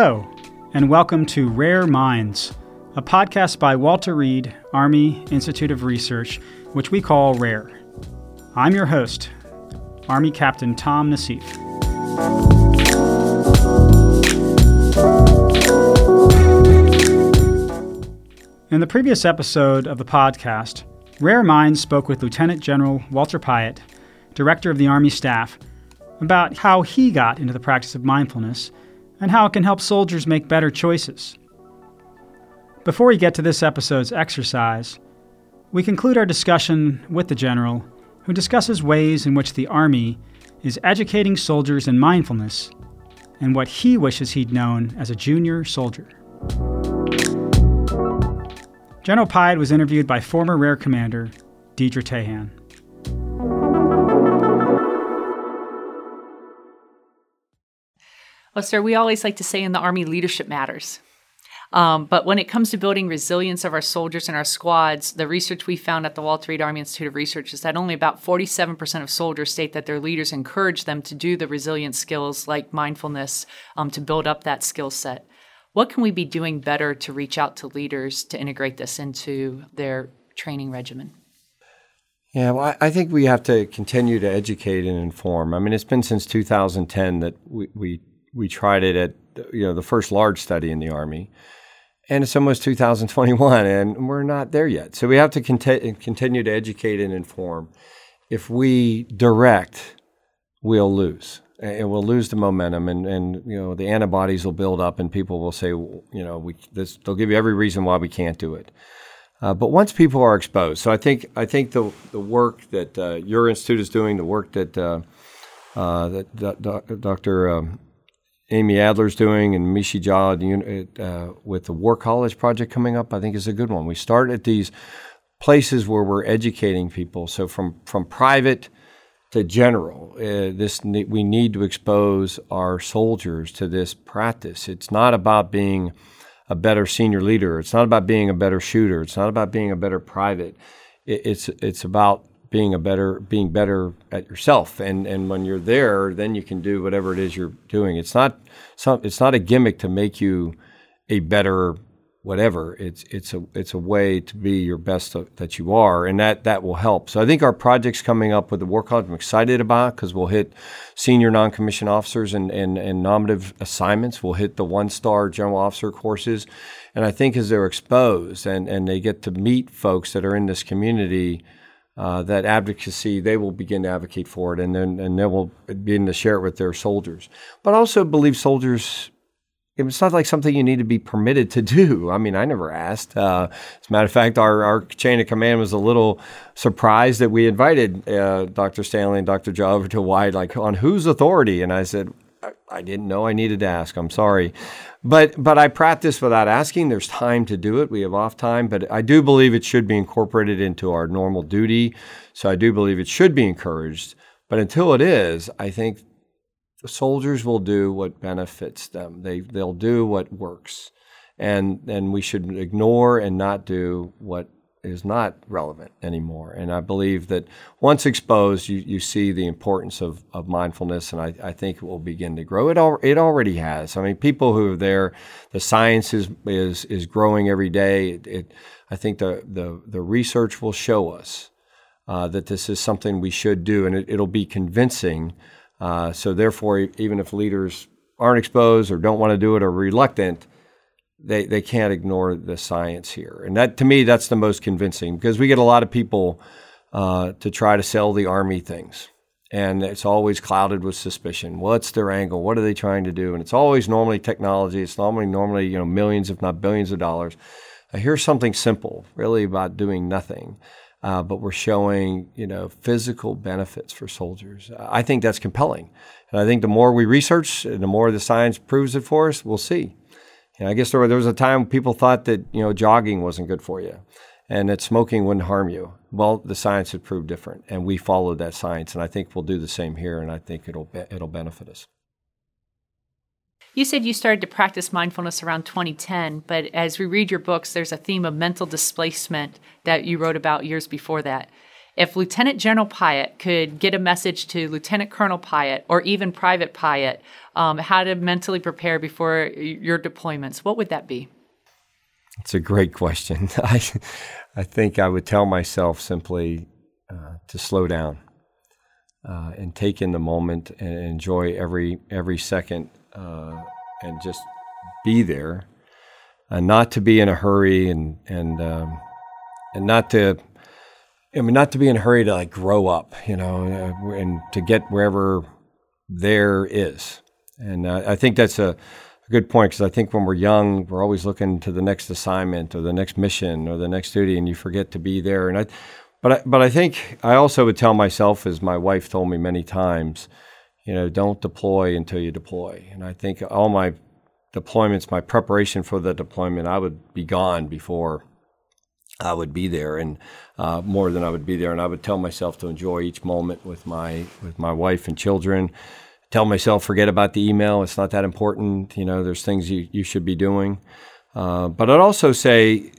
Hello, and welcome to Rare Minds, a podcast by Walter Reed Army Institute of Research, which we call WRAIR. I'm your host, Army Captain Tom Nassif. In the previous episode of the podcast, Rare Minds spoke with Lieutenant General Walter Piatt, Director of the Army Staff, about how he got into the practice of mindfulness and how it can help soldiers make better choices. Before we get to this episode's exercise, we conclude our discussion with the General, who discusses ways in which the Army is educating soldiers in mindfulness and what he wishes he'd known as a junior soldier. General Piatt was interviewed by former WRAIR Commander Deydre Teyhen. Well, sir, we always like to say in the Army, leadership matters. Um, but when it comes to building resilience of our soldiers and our squads, the research we found at the Walter Reed Army Institute of Research is that only about 47% of soldiers state that their leaders encourage them to do the resilient skills like mindfulness um, to build up that skill set. What can we be doing better to reach out to leaders to integrate this into their training regimen? Yeah, well, I think we have to continue to educate and inform. I mean, it's been since 2010 that we, we we tried it at you know the first large study in the army, and it's almost 2021, and we're not there yet. So we have to conti- continue to educate and inform. If we direct, we'll lose, and we'll lose the momentum, and and you know the antibodies will build up, and people will say, you know, we this, they'll give you every reason why we can't do it. Uh, but once people are exposed, so I think I think the the work that uh, your institute is doing, the work that uh, uh that Dr. Um, Amy Adler's doing and Mishi Jha uh, with the War College project coming up, I think is a good one. We start at these places where we're educating people. So from from private to general, uh, this we need to expose our soldiers to this practice. It's not about being a better senior leader. It's not about being a better shooter. It's not about being a better private. It, it's it's about being a better being better at yourself. And and when you're there then you can do whatever it is you're doing. It's not some it's not a gimmick to make you a better whatever. It's it's a it's a way to be your best that you are and that that will help. So i think our projects coming up with the war college. I'm excited about because we'll hit senior non-commissioned officers and, and and nominative assignments. We'll hit the one star general officer courses. And i think as they're exposed and and they get to meet folks that are in this community uh, that advocacy, they will begin to advocate for it, and then and they will begin to share it with their soldiers. But I also believe soldiers. It's not like something you need to be permitted to do. I mean, I never asked. Uh, as a matter of fact, our, our chain of command was a little surprised that we invited uh, Dr. Stanley and Dr. Over to White, like on whose authority? And I said, I, didn't know I needed to ask. I'm sorry. But but I practice without asking. There's time to do it. We have off time, but I do believe it should be incorporated into our normal duty. So I do believe it should be encouraged. But until it is, I think the soldiers will do what benefits them. They they'll do what works. And and we should ignore and not do what is not relevant anymore. And I believe that once exposed, you, you see the importance of, of mindfulness, and I, I think it will begin to grow. It, al- it already has. I mean, people who are there, the science is, is, is growing every day. It, it I think the, the, the research will show us uh, that this is something we should do, and it, will be convincing. Uh, so, therefore, even if leaders aren't exposed or don't want to do it or reluctant, they, they can't ignore the science here. And that to me, that's the most convincing because we get a lot of people uh, to try to sell the army things. And it's always clouded with suspicion. What's their angle? What are they trying to do? And it's always normally technology. It's normally normally you know millions, if not billions, of dollars. Here's something simple, really about doing nothing, uh, but we're showing you know physical benefits for soldiers. I think that's compelling, and I think the more we research, and the more the science proves it for us, we'll see. I guess there, there was a time people thought that you know jogging wasn't good for you, and that smoking wouldn't harm you. Well, the science had proved different, and we followed that science, and I think we'll do the same here, and I think it'll be, it'll benefit us. You said you started to practice mindfulness around 2010, but as we read your books, there's a theme of mental displacement that you wrote about years before that. If Lieutenant General Piatt could get a message to Lieutenant Colonel Piatt or even Private Piatt um, how to mentally prepare before your deployments, what would that be? It's a great question. I, I think I would tell myself simply uh, to slow down uh, and take in the moment and enjoy every every second uh, and just be there, and not to be in a hurry and and um, and not to. I mean, not to be in a hurry to like grow up, you know, uh, and to get wherever there is. And uh, I think that's a, a good point because I think when we're young, we're always looking to the next assignment or the next mission or the next duty, and you forget to be there. And I, but I, but I think I also would tell myself, as my wife told me many times, you know, don't deploy until you deploy. And I think all my deployments, my preparation for the deployment, I would be gone before I would be there, and uh, more than I would be there. And I would tell myself to enjoy each moment with my with my wife and children. Tell myself forget about the email; it's not that important. You know, there's things you you should be doing. Uh, but I'd also say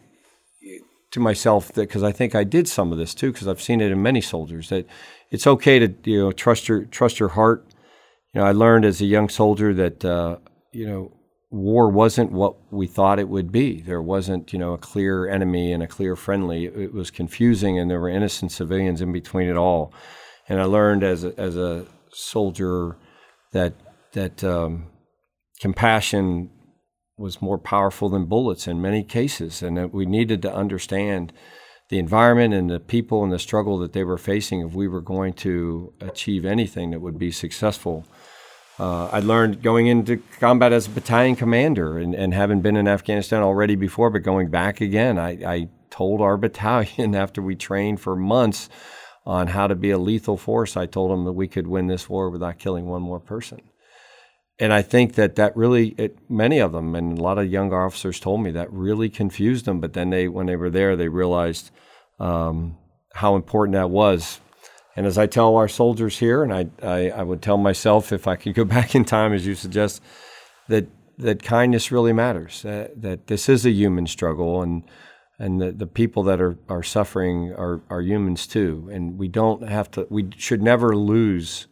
to myself that because I think I did some of this too, because I've seen it in many soldiers that it's okay to you know trust your trust your heart. You know, I learned as a young soldier that uh, you know war wasn't what we thought it would be. There wasn't, you know, a clear enemy and a clear friendly. It was confusing, and there were innocent civilians in between it all. And I learned as a, as a soldier that that um, compassion was more powerful than bullets in many cases, and that we needed to understand the environment and the people and the struggle that they were facing if we were going to achieve anything that would be successful. Uh, I learned going into combat as a battalion commander and, and having been in Afghanistan already before, but going back again, I, I told our battalion after we trained for months on how to be a lethal force, I told them that we could win this war without killing one more person. And I think that that really, it, many of them, and a lot of young officers told me that really confused them. But then they, when they were there, they realized um, how important that was and as I tell our soldiers here, and I, I, I, would tell myself if I could go back in time, as you suggest, that that kindness really matters. That, that this is a human struggle, and and the, the people that are, are suffering are, are humans too. And we don't have to. We should never lose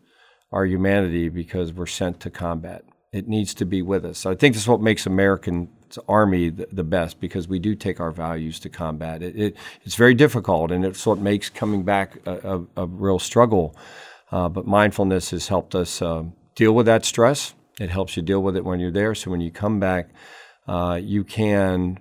our humanity because we're sent to combat. It needs to be with us. I think that's what makes American army the, the, best because we do take our values to combat. It, it, it's very difficult, and it's what makes coming back a, a, a real struggle. Uh, but mindfulness has helped us uh, deal with that stress. It helps you deal with it when you're there. So when you come back, uh, you can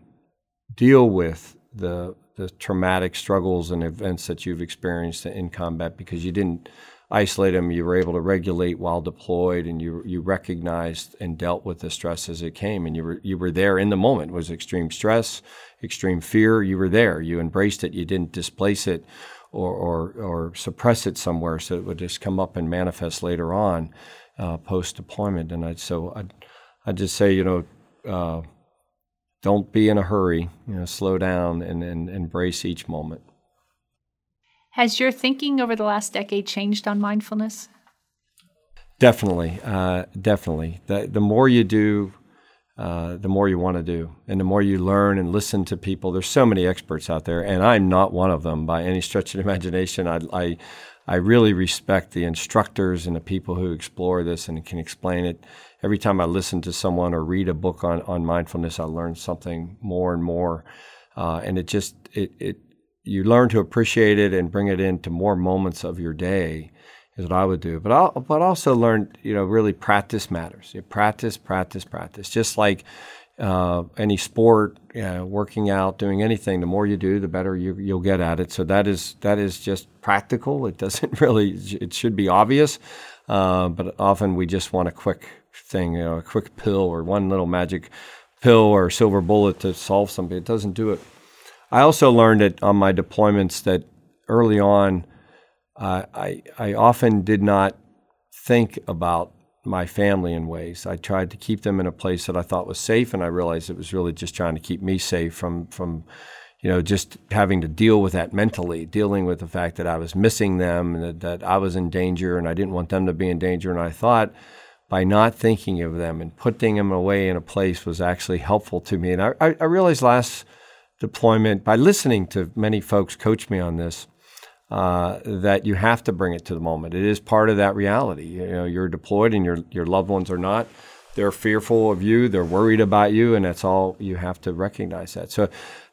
deal with the the traumatic struggles and events that you've experienced in combat because you didn't isolate them. You were able to regulate while deployed, and you you recognized and dealt with the stress as it came, and you were you were there in the moment. It was extreme stress, extreme fear. You were there. You embraced it. You didn't displace it. Or, or, or suppress it somewhere so it would just come up and manifest later on uh, post deployment. And I so I I just say you know uh, don't be in a hurry. You know, slow down and, and embrace each moment. Has your thinking over the last decade changed on mindfulness? Definitely, uh, definitely. The, the more you do, uh, the more you want to do, and the more you learn and listen to people. There's so many experts out there, and I'm not one of them by any stretch of imagination. I, I, I really respect the instructors and the people who explore this and can explain it. Every time I listen to someone or read a book on, on mindfulness, I learn something more and more. Uh, and it just it, it you learn to appreciate it and bring it into more moments of your day is what I would do. But I but also learn, you know, really practice matters. You practice, practice, practice. Just like uh, any sport, working out, doing anything, the more you do, the better you, you'll get at it. So that is that is just practical. It doesn't really. It should be obvious, uh, but often we just want a quick thing, you know, a quick pill or one little magic pill or silver bullet to solve something. It doesn't do it I also learned it on my deployments that early on, uh, I, I often did not think about my family in ways. I tried to keep them in a place that I thought was safe, and I realized it was really just trying to keep me safe from from you know just having to deal with that mentally, dealing with the fact that I was missing them and that, that I was in danger, and I didn't want them to be in danger. And I thought by not thinking of them and putting them away in a place was actually helpful to me. And I, I realized last deployment by listening to many folks coach me on this. uh, that you have to bring it to the moment. It is part of that reality. You know, you're deployed and your your loved ones are not. They're fearful of you. They're worried about you, and that's all you have to recognize that. So,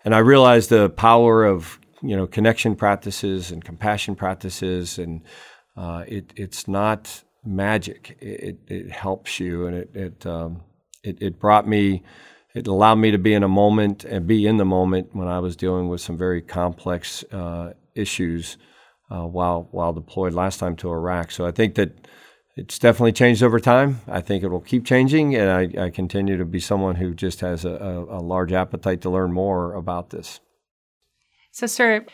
and I realize the power of you know connection practices and compassion practices, and uh, it it's not magic. It, it helps you, and it it, um, it it brought me it allowed me to be in a moment and be in the moment when I was dealing with some very complex uh, issues uh, while while deployed last time to Iraq. So I think that it's definitely changed over time. I think it will keep changing, and I, I continue to be someone who just has a, a, a large appetite to learn more about this. So, sir,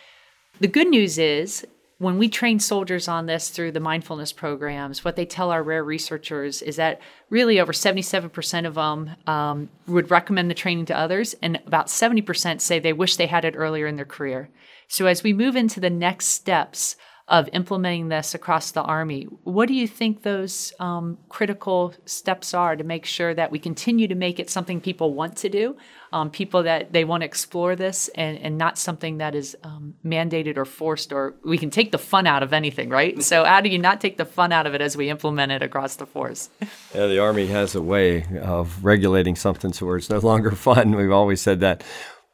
the good news is when we train soldiers on this through the mindfulness programs, what they tell our WRAIR researchers is that really over 77% of them um, would recommend the training to others, and about 70% say they wish they had it earlier in their career. So, as we move into the next steps of implementing this across the Army. What do you think those um, critical steps are to make sure that we continue to make it something people want to do, um, people that they want to explore this, and, and not something that is um, mandated or forced, or we can take the fun out of anything, right? So, how do you not take the fun out of it as we implement it across the force? Yeah, the Army has a way of regulating something so where it's no longer fun. We've always said that.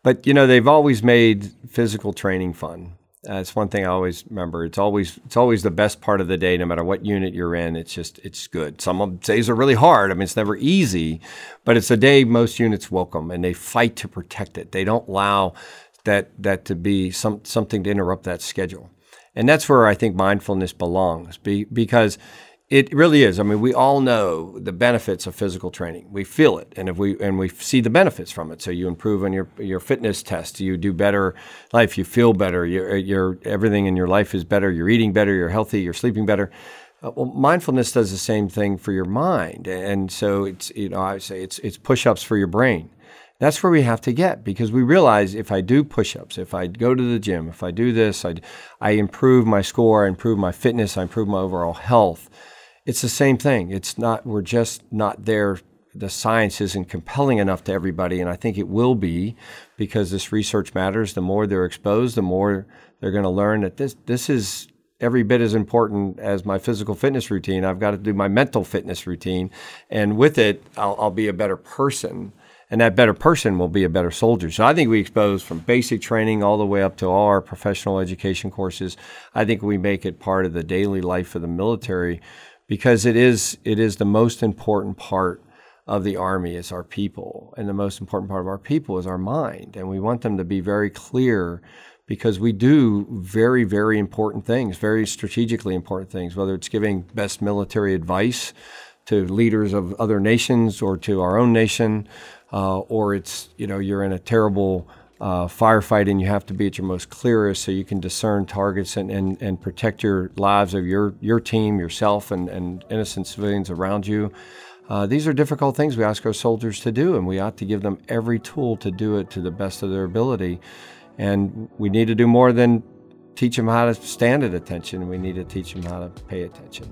But, you know, they've always made physical training fun uh, it's one thing I always remember. It's always it's always the best part of the day, no matter what unit you're in. It's just it's good. Some days are really hard. I mean, it's never easy, but it's a day most units welcome, and they fight to protect it. They don't allow that that to be some something to interrupt that schedule, and that's where I think mindfulness belongs. Be, because it really is. I mean, we all know the benefits of physical training. We feel it, and if we and we see the benefits from it. So you improve on your your fitness test. You do better life. You feel better. Your your everything in your life is better. You're eating better. You're healthy. You're sleeping better. Uh, well, mindfulness does the same thing for your mind, and so it's you know I say it's it's push-ups for your brain. That's where we have to get because we realize if I do push-ups, if I go to the gym, if I do this, I I improve my score, I improve my fitness, I improve my overall health it's the same thing. It's not, we're just not there. The science isn't compelling enough to everybody, and I think it will be because this research matters. The more they're exposed, the more they're going to learn that this, this is every bit as important as my physical fitness routine. I've got to do my mental fitness routine, and with it, I'll, I'll be a better person and that better person will be a better soldier. So I think we expose from basic training all the way up to all our professional education courses. I think we make it part of the daily life of the military because it is it is the most important part of the army is our people. And the most important part of our people is our mind. And we want them to be very clear because we do very very important things very strategically important things whether it's giving best military advice to leaders of other nations or to our own nation uh, or it's you know you're in a terrible uh, firefighting, you have to be at your most clearest so you can discern targets and, and, and protect your lives of your, your team, yourself, and, and innocent civilians around you. Uh, these are difficult things we ask our soldiers to do, and we ought to give them every tool to do it to the best of their ability. And we need to do more than teach them how to stand at attention, we need to teach them how to pay attention.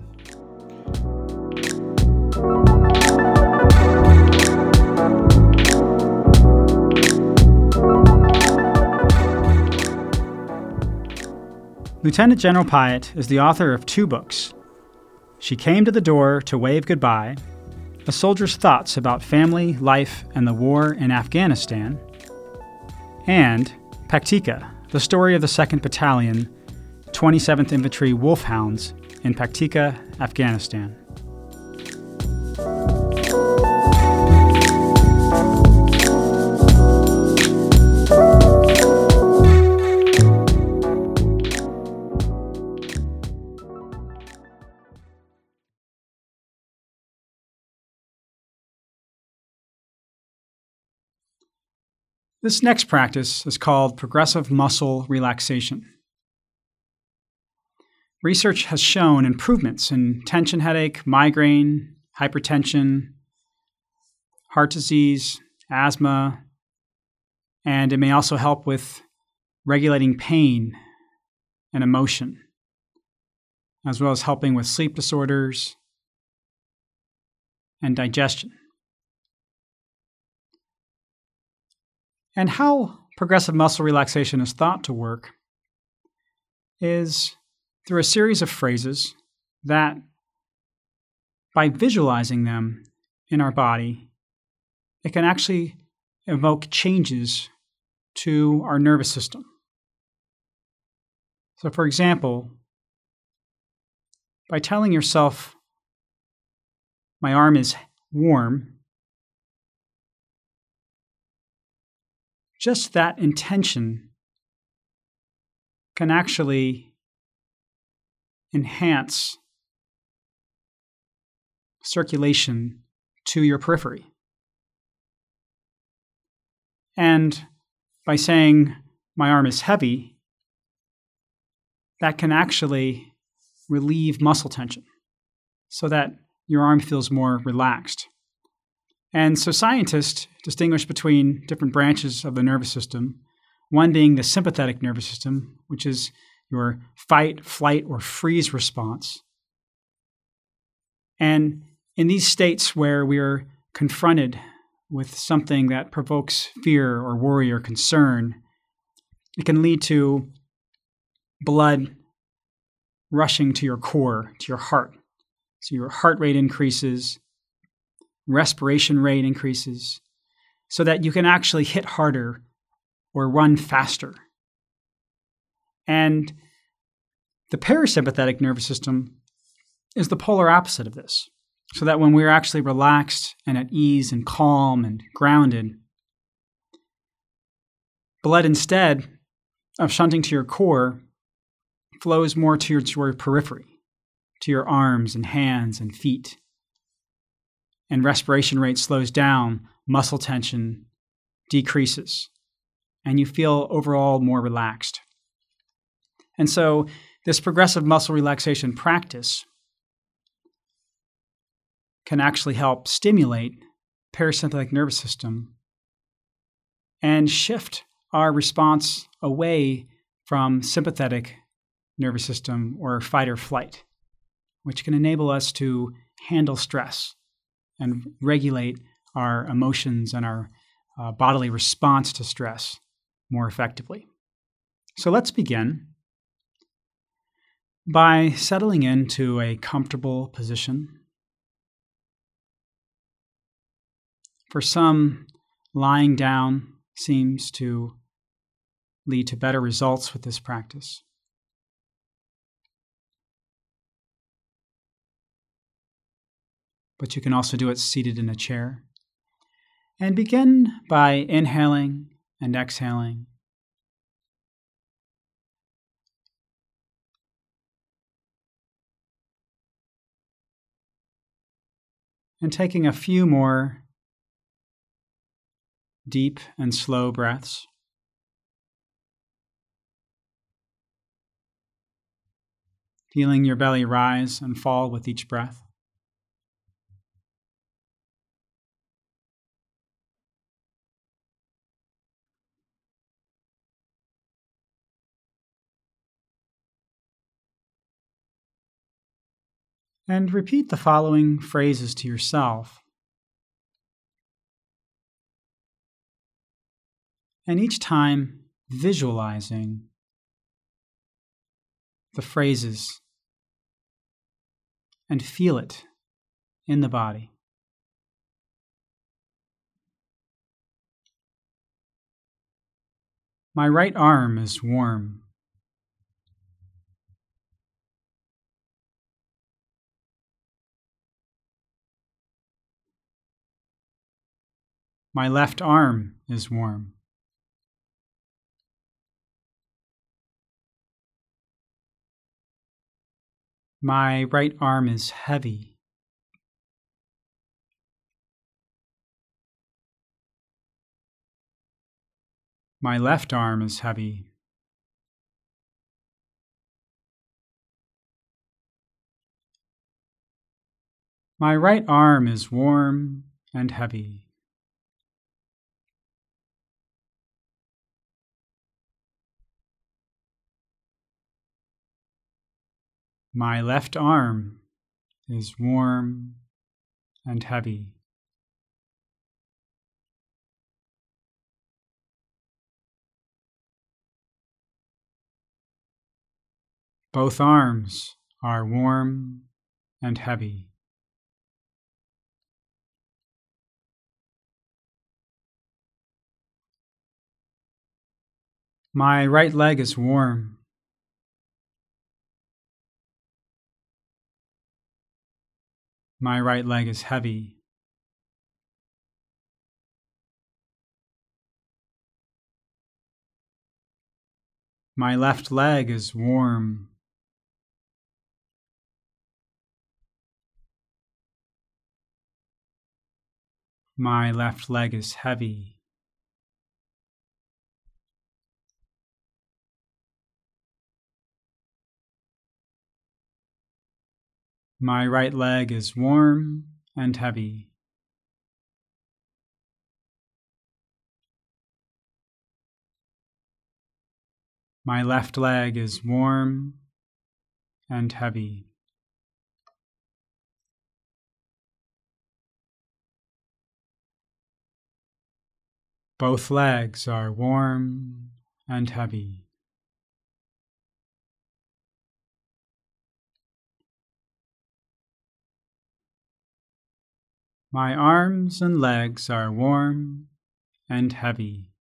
Lieutenant General Piatt is the author of two books She Came to the Door to Wave Goodbye, A Soldier's Thoughts About Family, Life, and the War in Afghanistan, and Paktika, the story of the 2nd Battalion, 27th Infantry Wolfhounds in Paktika, Afghanistan. This next practice is called progressive muscle relaxation. Research has shown improvements in tension headache, migraine, hypertension, heart disease, asthma, and it may also help with regulating pain and emotion, as well as helping with sleep disorders and digestion. And how progressive muscle relaxation is thought to work is through a series of phrases that, by visualizing them in our body, it can actually evoke changes to our nervous system. So, for example, by telling yourself, my arm is warm, just that intention can actually enhance circulation to your periphery. And by saying, my arm is heavy, that can actually relieve muscle tension so that your arm feels more relaxed. And so scientists distinguish between different branches of the nervous system, one being the sympathetic nervous system, which is your fight, flight, or freeze response. And in these states where we are confronted with something that provokes fear or worry or concern, it can lead to blood rushing to your core, to your heart. So your heart rate increases, respiration rate increases, so that you can actually hit harder or run faster. And the parasympathetic nervous system is the polar opposite of this. So that when we're actually relaxed and at ease and calm and grounded, blood instead of shunting to your core flows more to your, your periphery, to your arms and hands and feet. And respiration rate slows down, muscle tension decreases, and you feel overall more relaxed. And so, this progressive muscle relaxation practice can actually help stimulate parasympathetic nervous system and shift our response away from sympathetic nervous system or fight or flight, which can enable us to handle stress and regulate our emotions and our uh, bodily response to stress more effectively. So let's begin by settling into a comfortable position For some, lying down seems to lead to better results with this practice. But you can also do it seated in a chair. And begin by inhaling and exhaling. And taking a few more deep and slow breaths. Feeling your belly rise and fall with each breath. And repeat the following phrases to yourself And each time visualizing the phrases and feel it in the body. My right arm is warm. My left arm is warm. My right arm is heavy. My left arm is heavy. My right arm is warm and heavy. My left arm is warm and heavy. Both arms are warm and heavy. My right leg is warm. My right leg is heavy. My left leg is warm. My left leg is heavy. My right leg is warm and heavy. My left leg is warm and heavy. Both legs are warm and heavy. My arms and legs are warm and heavy.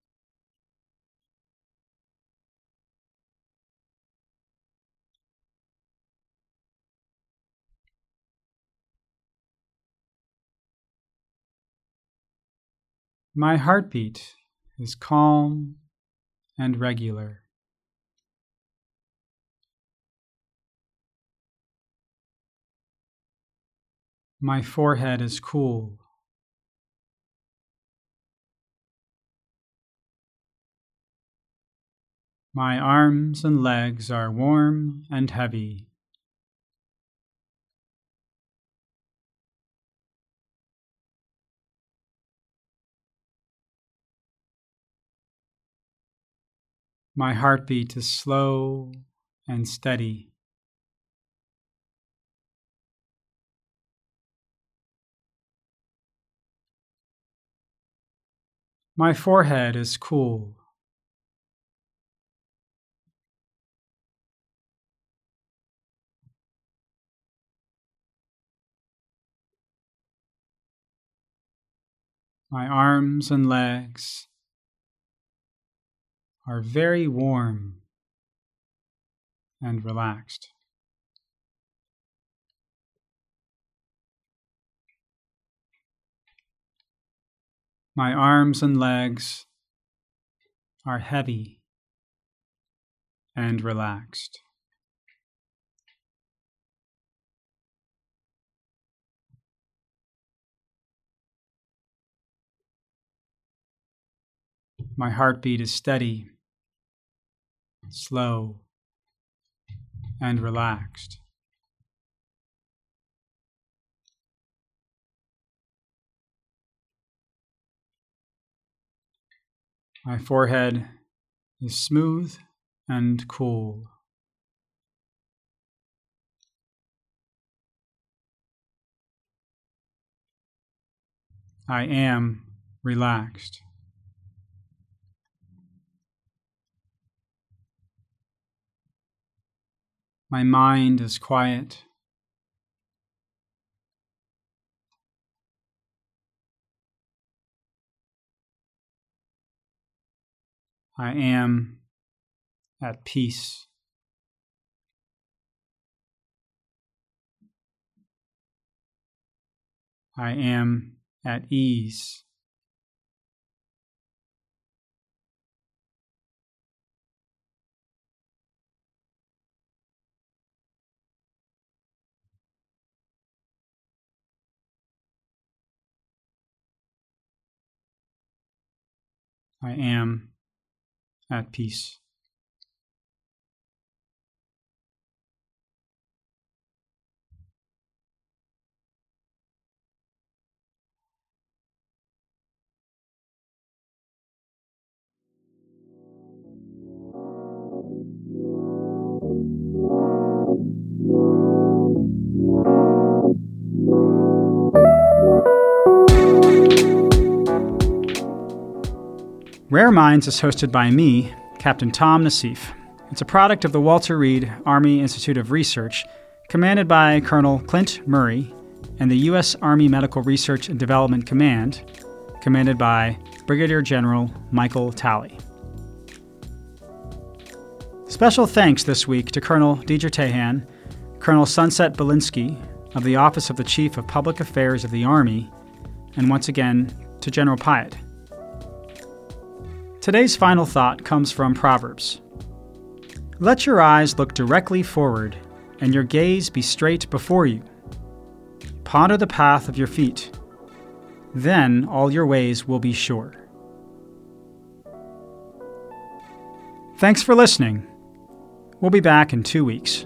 My heartbeat is calm and regular. My forehead is cool. My arms and legs are warm and heavy. My heartbeat is slow and steady. My forehead is cool. My arms and legs are very warm and relaxed. My arms and legs are heavy and relaxed. My heartbeat is steady, slow, and relaxed. My forehead is smooth and cool. I am relaxed. My mind is quiet. I am at peace. I am at ease. I am at peace. Rare Minds is hosted by me, Captain Tom Nassif, It's a product of the Walter Reed Army Institute of Research, commanded by Colonel Clint Murray, and the U.S. Army Medical Research and Development Command, commanded by Brigadier General Michael Talley. Special thanks this week to Colonel Deydre Teyhen, Colonel Sunset Belinsky of the Office of the Chief of Public Affairs of the Army, and once again to General Piatt. Today's final thought comes from Proverbs. Let your eyes look directly forward, and your gaze be straight before you. Ponder the path of your feet. Then all your ways will be sure. Thanks for listening. We'll be back in two weeks.